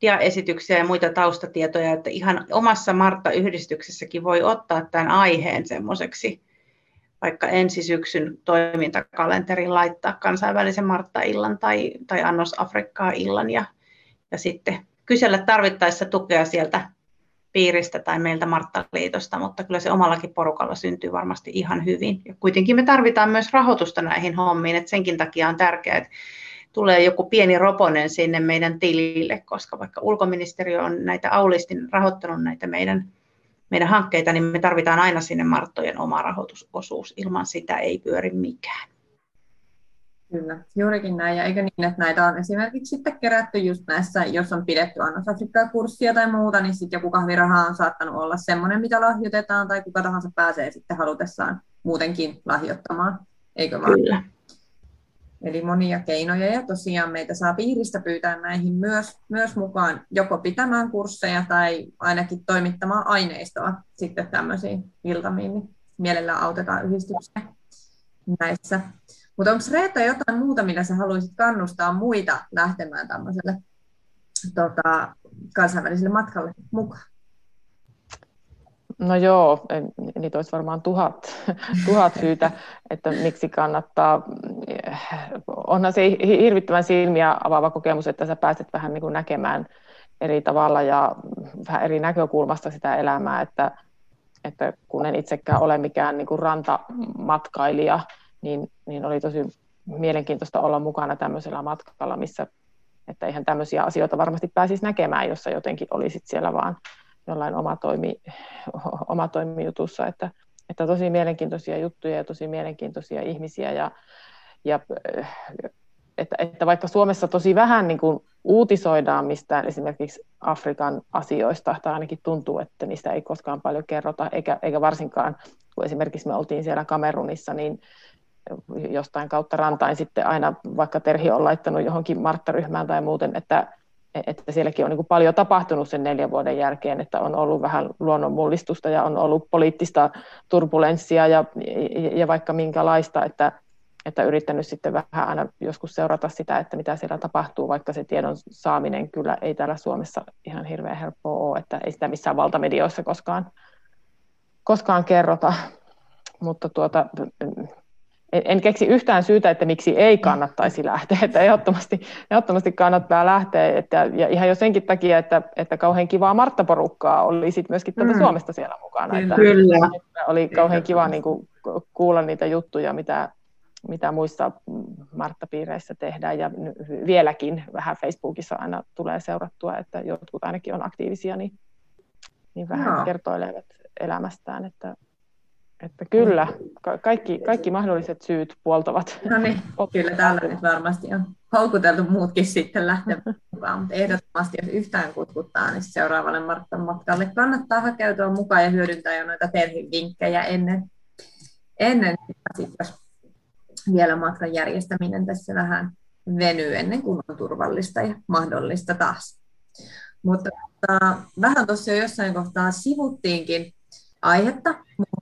diaesityksiä ja muita taustatietoja, että ihan omassa Martta-yhdistyksessäkin voi ottaa tämän aiheen semmoiseksi vaikka ensi syksyn toimintakalenterin laittaa kansainvälisen Martta-illan tai, tai Annos Afrikkaa-illan ja, ja sitten kysellä tarvittaessa tukea sieltä piiristä tai meiltä Martta-liitosta, mutta kyllä se omallakin porukalla syntyy varmasti ihan hyvin. Ja kuitenkin me tarvitaan myös rahoitusta näihin hommiin, että senkin takia on tärkeää, että tulee joku pieni roponen sinne meidän tilille, koska vaikka ulkoministeriö on näitä aulistin rahoittanut näitä meidän meidän hankkeita, niin me tarvitaan aina sinne Marttojen oma rahoitusosuus. Ilman sitä ei pyöri mikään. Kyllä, juurikin näin. Ja eikö niin, että näitä on esimerkiksi sitten kerätty just näissä, jos on pidetty annos kurssia tai muuta, niin sitten joku kahviraha on saattanut olla semmoinen, mitä lahjoitetaan, tai kuka tahansa pääsee sitten halutessaan muutenkin lahjoittamaan. Eikö vaan? Kyllä. Eli monia keinoja ja tosiaan meitä saa piiristä pyytää näihin myös, myös mukaan joko pitämään kursseja tai ainakin toimittamaan aineistoa sitten tämmöisiin iltamiin, niin mielellään autetaan yhdistyksiä näissä. Mutta onko Reetta jotain muuta, millä sä haluaisit kannustaa muita lähtemään tämmöiselle tota, kansainväliselle matkalle mukaan? No joo, niitä olisi varmaan tuhat, tuhat syytä, että miksi kannattaa. Onhan se hirvittävän silmiä avaava kokemus, että sä pääset vähän niin kuin näkemään eri tavalla ja vähän eri näkökulmasta sitä elämää, että, että kun en itsekään ole mikään niin kuin rantamatkailija, niin, niin oli tosi mielenkiintoista olla mukana tämmöisellä matkalla, missä että eihän tämmöisiä asioita varmasti pääsisi näkemään, jos jotenkin olisit siellä vaan jollain omatoimi, omatoimijutussa, että, että tosi mielenkiintoisia juttuja ja tosi mielenkiintoisia ihmisiä ja, ja että, että vaikka Suomessa tosi vähän niin kuin uutisoidaan mistään esimerkiksi Afrikan asioista, tai ainakin tuntuu, että niistä ei koskaan paljon kerrota, eikä, eikä varsinkaan, kun esimerkiksi me oltiin siellä Kamerunissa, niin jostain kautta rantain sitten aina, vaikka Terhi on laittanut johonkin Martta-ryhmään tai muuten, että että sielläkin on niin paljon tapahtunut sen neljän vuoden jälkeen, että on ollut vähän luonnonmullistusta ja on ollut poliittista turbulenssia ja, ja vaikka minkälaista, että, että yrittänyt sitten vähän aina joskus seurata sitä, että mitä siellä tapahtuu, vaikka se tiedon saaminen kyllä ei täällä Suomessa ihan hirveän helppoa ole, että ei sitä missään valtamedioissa koskaan, koskaan kerrota. Mutta tuota, en, en keksi yhtään syytä, että miksi ei kannattaisi lähteä, että ehdottomasti, ehdottomasti kannattaa lähteä, että, ja ihan jo senkin takia, että, että kauhean kivaa Martta-porukkaa oli sit myöskin tuolta mm. Suomesta siellä mukana. Että, Kyllä. Että oli kauhean kiva niin kuin, kuulla niitä juttuja, mitä, mitä muissa Martta-piireissä tehdään, ja vieläkin vähän Facebookissa aina tulee seurattua, että jotkut ainakin on aktiivisia, niin, niin vähän no. kertoilevat elämästään, että että kyllä, kaikki, kaikki mahdolliset syyt puoltavat. No niin, kyllä täällä nyt varmasti on houkuteltu muutkin sitten lähtemään mukaan, mutta ehdottomasti jos yhtään kutkuttaa, niin seuraavalle Marttan matkalle kannattaa hakeutua mukaan ja hyödyntää jo noita Terhin vinkkejä ennen, ennen sit, jos vielä matkan järjestäminen tässä vähän venyy ennen kuin on turvallista ja mahdollista taas. Mutta uh, vähän tuossa jo jossain kohtaa sivuttiinkin aihetta,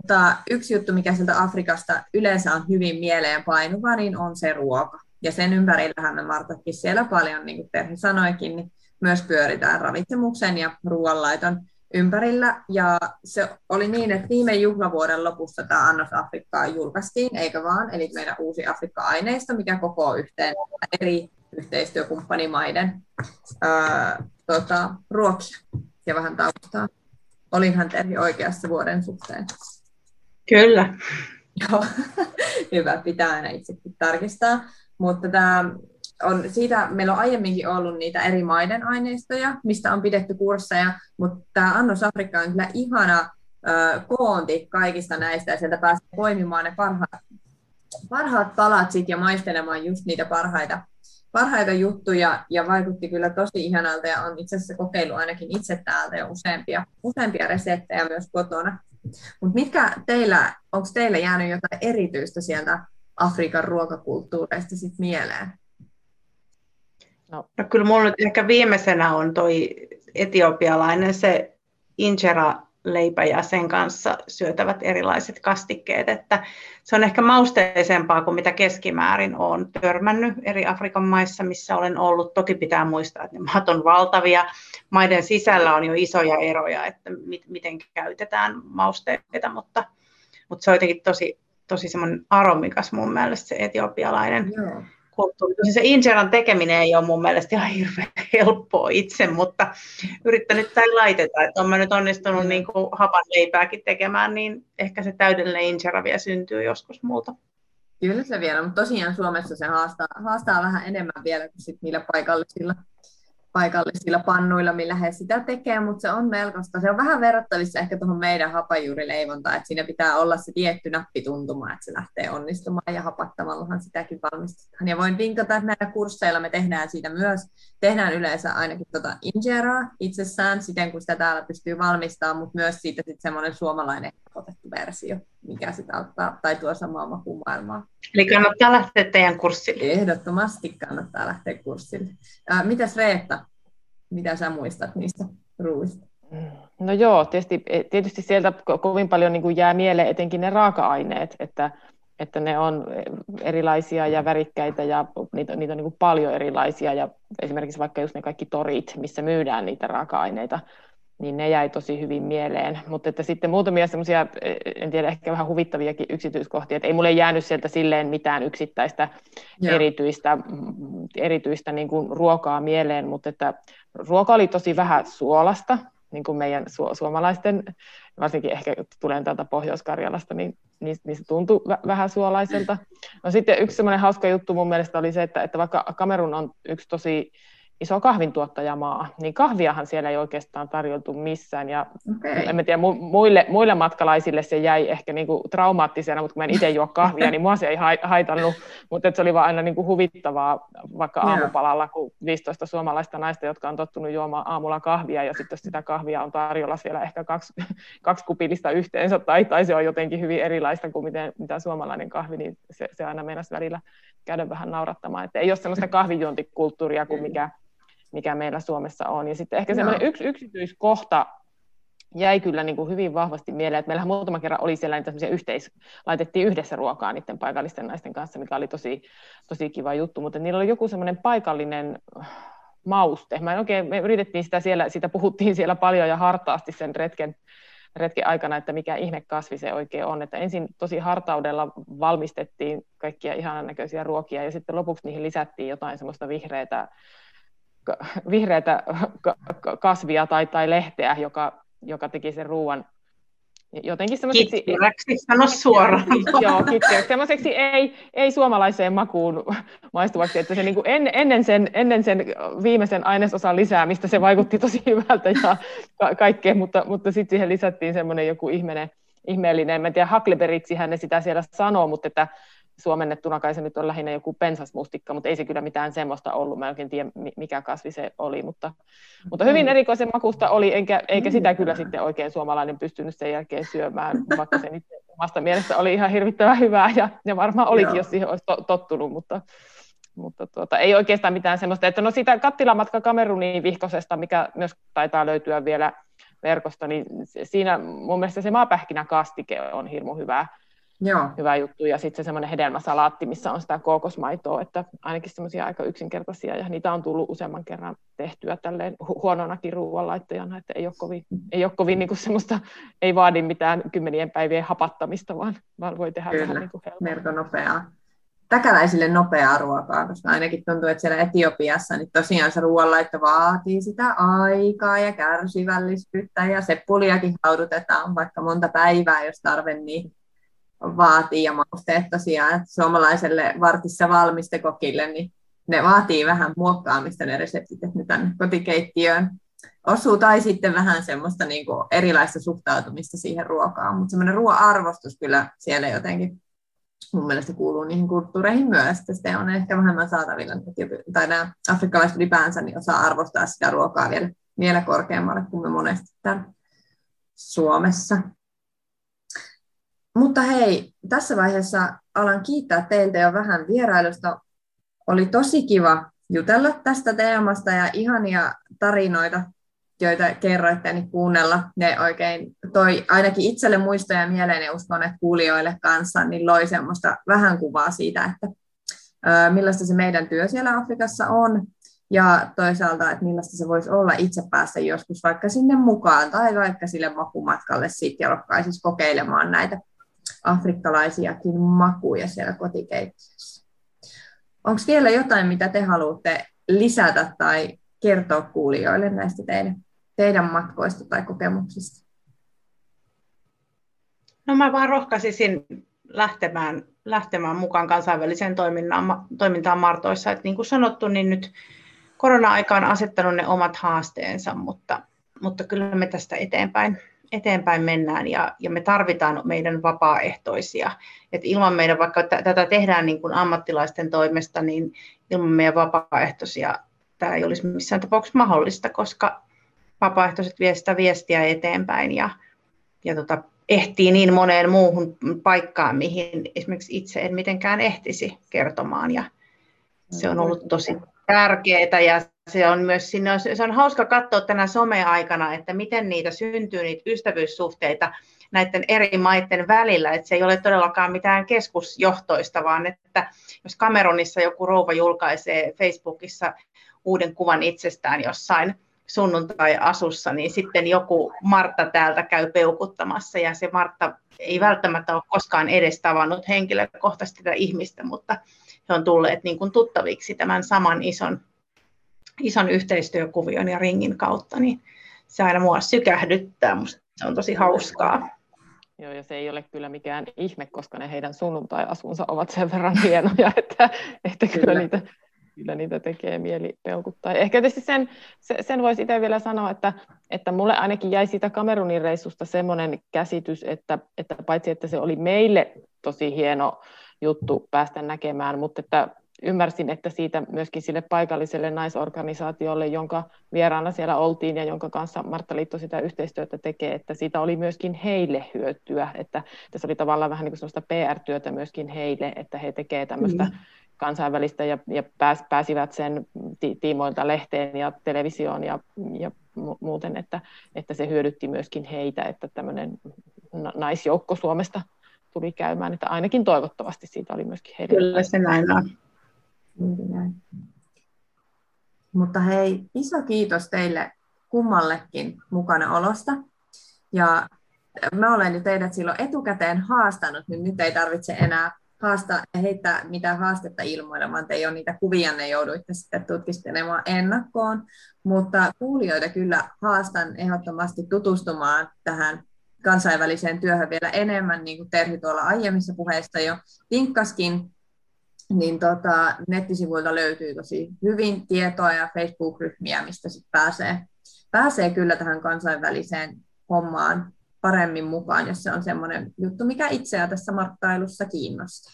mutta yksi juttu, mikä sieltä Afrikasta yleensä on hyvin mieleen painuva, niin on se ruoka. Ja sen ympärillähän me Martakin siellä paljon, niin kuin Terhi sanoikin, niin myös pyöritään ravitsemuksen ja ruoanlaiton ympärillä. Ja se oli niin, että viime juhlavuoden lopussa tämä Annos Afrikkaa julkaistiin, eikö vaan? Eli meidän uusi Afrikka-aineisto, mikä koko yhteen eri yhteistyökumppanimaiden ää, tota, ruokia ja vähän taustaa. Olinhan Terhi oikeassa vuoden suhteen. Kyllä. Joo, hyvä, pitää aina itsekin tarkistaa. Mutta tämä on, siitä meillä on aiemminkin ollut niitä eri maiden aineistoja, mistä on pidetty kursseja, mutta tämä Annos Afrikka on kyllä ihana ö, koonti kaikista näistä ja sieltä pääsee poimimaan ne parhaat, parhaat palat sit ja maistelemaan just niitä parhaita, parhaita juttuja ja vaikutti kyllä tosi ihanalta ja on itse asiassa kokeillut ainakin itse täältä jo useampia, useampia reseptejä myös kotona. Mutta mitkä teillä, onko teillä jäänyt jotain erityistä sieltä Afrikan ruokakulttuureista sit mieleen? No. no kyllä mulla nyt ehkä viimeisenä on toi etiopialainen se injera leipä ja sen kanssa syötävät erilaiset kastikkeet, että se on ehkä mausteisempaa kuin mitä keskimäärin on törmännyt eri Afrikan maissa, missä olen ollut. Toki pitää muistaa, että ne maat on valtavia. Maiden sisällä on jo isoja eroja, että miten käytetään mausteita, mutta, mutta se on jotenkin tosi, tosi semmoinen aromikas mun mielestä se etiopialainen. Joo kulttuuri. Se injeran tekeminen ei ole mun mielestä ihan hirveän helppoa itse, mutta yrittänyt tai laiteta, että on mä nyt onnistunut niin kuin hapan leipääkin tekemään, niin ehkä se täydellinen injera vielä syntyy joskus multa. Kyllä se vielä, mutta tosiaan Suomessa se haastaa, haastaa vähän enemmän vielä kuin sit niillä paikallisilla paikallisilla pannuilla, millä he sitä tekee, mutta se on melkoista. Se on vähän verrattavissa ehkä tuohon meidän hapajuurileivontaan, että siinä pitää olla se tietty nappituntuma, että se lähtee onnistumaan ja hapattamallahan sitäkin valmistetaan. Ja voin vinkata, että näillä kursseilla me tehdään siitä myös, tehdään yleensä ainakin tuota injeraa itsessään siten, kun sitä täällä pystyy valmistamaan, mutta myös siitä sitten semmoinen suomalainen otettu versio, mikä sitä auttaa tai tuo samaa makumaailmaa. Eli kannattaa lähteä teidän kurssille. Ehdottomasti kannattaa lähteä kurssille. Ää, mitäs Reetta, mitä sä muistat niistä ruuista? No joo, tietysti, tietysti sieltä kovin paljon niin kuin jää mieleen etenkin ne raaka-aineet, että, että ne on erilaisia ja värikkäitä ja niitä, niitä on niin kuin paljon erilaisia ja esimerkiksi vaikka just ne kaikki torit, missä myydään niitä raaka-aineita, niin ne jäi tosi hyvin mieleen. Mutta että sitten muutamia semmoisia, en tiedä, ehkä vähän huvittaviakin yksityiskohtia, että ei mulle jäänyt sieltä silleen mitään yksittäistä Joo. erityistä, erityistä niin kuin ruokaa mieleen, mutta että ruoka oli tosi vähän suolasta, niin kuin meidän su- suomalaisten, varsinkin ehkä tulen täältä Pohjois-Karjalasta, niin, niin, niin se tuntui v- vähän suolaiselta. No sitten yksi semmoinen hauska juttu mun mielestä oli se, että, että vaikka Kamerun on yksi tosi iso kahvintuottajamaa, niin kahviahan siellä ei oikeastaan tarjoltu missään. Ja okay. en tiedä, muille, muille matkalaisille se jäi ehkä niin kuin traumaattisena, mutta kun mä en itse juo kahvia, niin mua se ei haitannut, mutta se oli vaan aina niin kuin huvittavaa vaikka aamupalalla, kun 15 suomalaista naista, jotka on tottunut juomaan aamulla kahvia, ja sitten sitä kahvia on tarjolla siellä ehkä kaksi, kaksi kupillista yhteensä, tai, tai se on jotenkin hyvin erilaista kuin miten, mitä suomalainen kahvi, niin se, se aina meinasi välillä käydä vähän naurattamaan. Että ei ole sellaista kahvijuontikulttuuria kuin mikä mikä meillä Suomessa on. Ja sitten ehkä semmoinen yksi yksityiskohta jäi kyllä niin kuin hyvin vahvasti mieleen, että meillähän muutama kerran oli siellä niitä yhteis, laitettiin yhdessä ruokaa niiden paikallisten naisten kanssa, mikä oli tosi, tosi kiva juttu, mutta niillä oli joku semmoinen paikallinen mauste. Mä en oikein, me yritettiin sitä siellä, sitä puhuttiin siellä paljon ja hartaasti sen retken, retken aikana, että mikä ihme kasvi se oikein on. Että ensin tosi hartaudella valmistettiin kaikkia ihanan näköisiä ruokia ja sitten lopuksi niihin lisättiin jotain semmoista vihreitä vihreätä kasvia tai, tai lehteä, joka, joka teki sen ruoan jotenkin semmoiseksi... Kittiräksi, sano suoraan. Joo, kittiräksi. Semmoiseksi ei, ei suomalaiseen makuun maistuvaksi, että se niin kuin en, ennen, sen, ennen sen viimeisen ainesosan lisäämistä se vaikutti tosi hyvältä ja ka- kaikkea, mutta, mutta sitten siihen lisättiin semmoinen joku ihmeinen, ihmeellinen, en tiedä, hakleberiksi hän ne sitä siellä sanoo, mutta että suomennettuna kai se nyt on lähinnä joku pensasmustikka, mutta ei se kyllä mitään semmoista ollut. Mä en oikein tiedä, mikä kasvi se oli, mutta, mutta hyvin mm. erikoisen makusta oli, enkä, eikä sitä mm. kyllä sitten oikein suomalainen pystynyt sen jälkeen syömään, vaikka se nyt omasta mielestä oli ihan hirvittävän hyvää, ja, ja varmaan olikin, Joo. jos siihen olisi to, tottunut, mutta, mutta tuota, ei oikeastaan mitään semmoista, että no sitä kattilamatka Kameruniin vihkosesta, mikä myös taitaa löytyä vielä verkosta, niin siinä mun mielestä se maapähkinäkastike on hirmu hyvää, Joo. hyvä juttu. Ja sitten se semmoinen hedelmäsalaatti, missä on sitä kookosmaitoa, että ainakin semmoisia aika yksinkertaisia, ja niitä on tullut useamman kerran tehtyä tälleen hu- huononakin ruoanlaittajana, että ei ole kovin, ei ole kovin niin kuin semmoista, ei vaadi mitään kymmenien päivien hapattamista, vaan, vaan voi tehdä Kyllä. vähän niin kuin melko nopeaa. Täkäläisille nopeaa ruokaa, koska ainakin tuntuu, että siellä Etiopiassa niin tosiaan se ruoanlaitto vaatii sitä aikaa ja kärsivällisyyttä ja seppuliakin haudutetaan vaikka monta päivää, jos tarve, niin vaatii ja mausteet tosiaan, että suomalaiselle vartissa valmistekokille, niin ne vaatii vähän muokkaamista ne reseptit, että ne tänne kotikeittiöön osuu, tai sitten vähän semmoista niin kuin erilaista suhtautumista siihen ruokaan, mutta semmoinen ruoan arvostus kyllä siellä jotenkin mun mielestä kuuluu niihin kulttuureihin myös, että se on ehkä vähemmän saatavilla, tai nämä afrikkalaiset ylipäänsä niin osaa arvostaa sitä ruokaa vielä, vielä korkeammalle kuin me monesti täällä Suomessa. Mutta hei, tässä vaiheessa alan kiittää teiltä jo vähän vierailusta. Oli tosi kiva jutella tästä teemasta ja ihania tarinoita, joita kerroitte, niin kuunnella. Ne oikein toi ainakin itselle muistoja mieleen ja uskon, että kuulijoille kanssa, niin loi semmoista vähän kuvaa siitä, että millaista se meidän työ siellä Afrikassa on ja toisaalta, että millaista se voisi olla itse päästä joskus vaikka sinne mukaan tai vaikka sille makumatkalle sitten ja rohkaisisi kokeilemaan näitä afrikkalaisiakin makuja siellä kotikeittiössä. Onko vielä jotain, mitä te haluatte lisätä tai kertoa kuulijoille näistä teidän, teidän matkoista tai kokemuksista? No mä vaan rohkaisisin lähtemään, lähtemään mukaan kansainväliseen toimintaan, toimintaan Martoissa. Et niin kuin sanottu, niin nyt korona-aika on asettanut ne omat haasteensa, mutta, mutta kyllä me tästä eteenpäin, eteenpäin mennään ja, ja me tarvitaan meidän vapaaehtoisia. Et ilman meidän, vaikka t- tätä tehdään niin kuin ammattilaisten toimesta, niin ilman meidän vapaaehtoisia tämä ei olisi missään tapauksessa mahdollista, koska vapaaehtoiset vie sitä viestiä eteenpäin ja, ja tota, ehtii niin moneen muuhun paikkaan, mihin esimerkiksi itse en mitenkään ehtisi kertomaan. Ja se on ollut tosi tärkeää ja se on myös sinne on, se on hauska katsoa tänä someaikana, että miten niitä syntyy, niitä ystävyyssuhteita näiden eri maiden välillä, että se ei ole todellakaan mitään keskusjohtoista, vaan että jos Cameronissa joku rouva julkaisee Facebookissa uuden kuvan itsestään jossain sunnuntai-asussa, niin sitten joku Martta täältä käy peukuttamassa ja se Martta ei välttämättä ole koskaan edes tavannut henkilökohtaisesti tätä ihmistä, mutta he on tulleet niin kuin tuttaviksi tämän saman ison, ison yhteistyökuvion ja ringin kautta, niin se aina mua sykähdyttää, musta se on tosi hauskaa. Joo, ja se ei ole kyllä mikään ihme, koska ne heidän sunnuntai-asunsa ovat sen verran hienoja, että, että kyllä, kyllä niitä kyllä niitä tekee mieli peukuttaa. Ehkä tietysti sen, sen voisi itse vielä sanoa, että, että mulle ainakin jäi siitä Kamerunin reissusta semmoinen käsitys, että, että paitsi että se oli meille tosi hieno juttu päästä näkemään, mutta että ymmärsin, että siitä myöskin sille paikalliselle naisorganisaatiolle, jonka vieraana siellä oltiin ja jonka kanssa Martta Liitto sitä yhteistyötä tekee, että siitä oli myöskin heille hyötyä, että tässä oli tavallaan vähän niin kuin sellaista PR-työtä myöskin heille, että he tekevät tämmöistä mm kansainvälistä ja, ja pääs, pääsivät sen ti, tiimoilta lehteen ja televisioon ja, ja muuten, että, että se hyödytti myöskin heitä, että tämmöinen naisjoukko Suomesta tuli käymään, että ainakin toivottavasti siitä oli myöskin heille. Kyllä se näin on. Näin. Mutta hei, iso kiitos teille kummallekin mukana olosta. Ja mä olen jo teidät silloin etukäteen haastanut, niin nyt ei tarvitse enää haasta, heittää mitään haastetta ilmoilemaan, ei ole niitä kuvia, ne jouduitte sitten tutkistelemaan ennakkoon, mutta kuulijoita kyllä haastan ehdottomasti tutustumaan tähän kansainväliseen työhön vielä enemmän, niin kuin Terhi tuolla aiemmissa puheissa jo tinkkaskin, niin tota, nettisivuilta löytyy tosi hyvin tietoa ja Facebook-ryhmiä, mistä sit pääsee, pääsee kyllä tähän kansainväliseen hommaan paremmin mukaan, jos se on semmoinen juttu, mikä itseä tässä marttailussa kiinnostaa.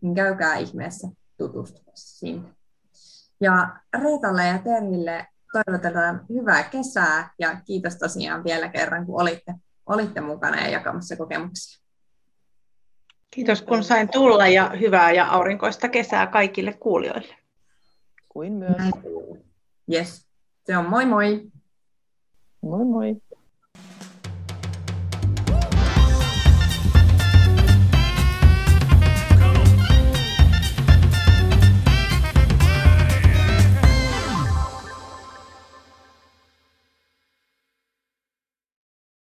Niin käykää ihmeessä tutustumassa sinne. Ja Reetalle ja Terhille toivotetaan hyvää kesää ja kiitos tosiaan vielä kerran, kun olitte, olitte mukana ja jakamassa kokemuksia. Kiitos kun sain tulla ja hyvää ja aurinkoista kesää kaikille kuulijoille. Kuin myös. Yes. Se on moi moi. Moi moi.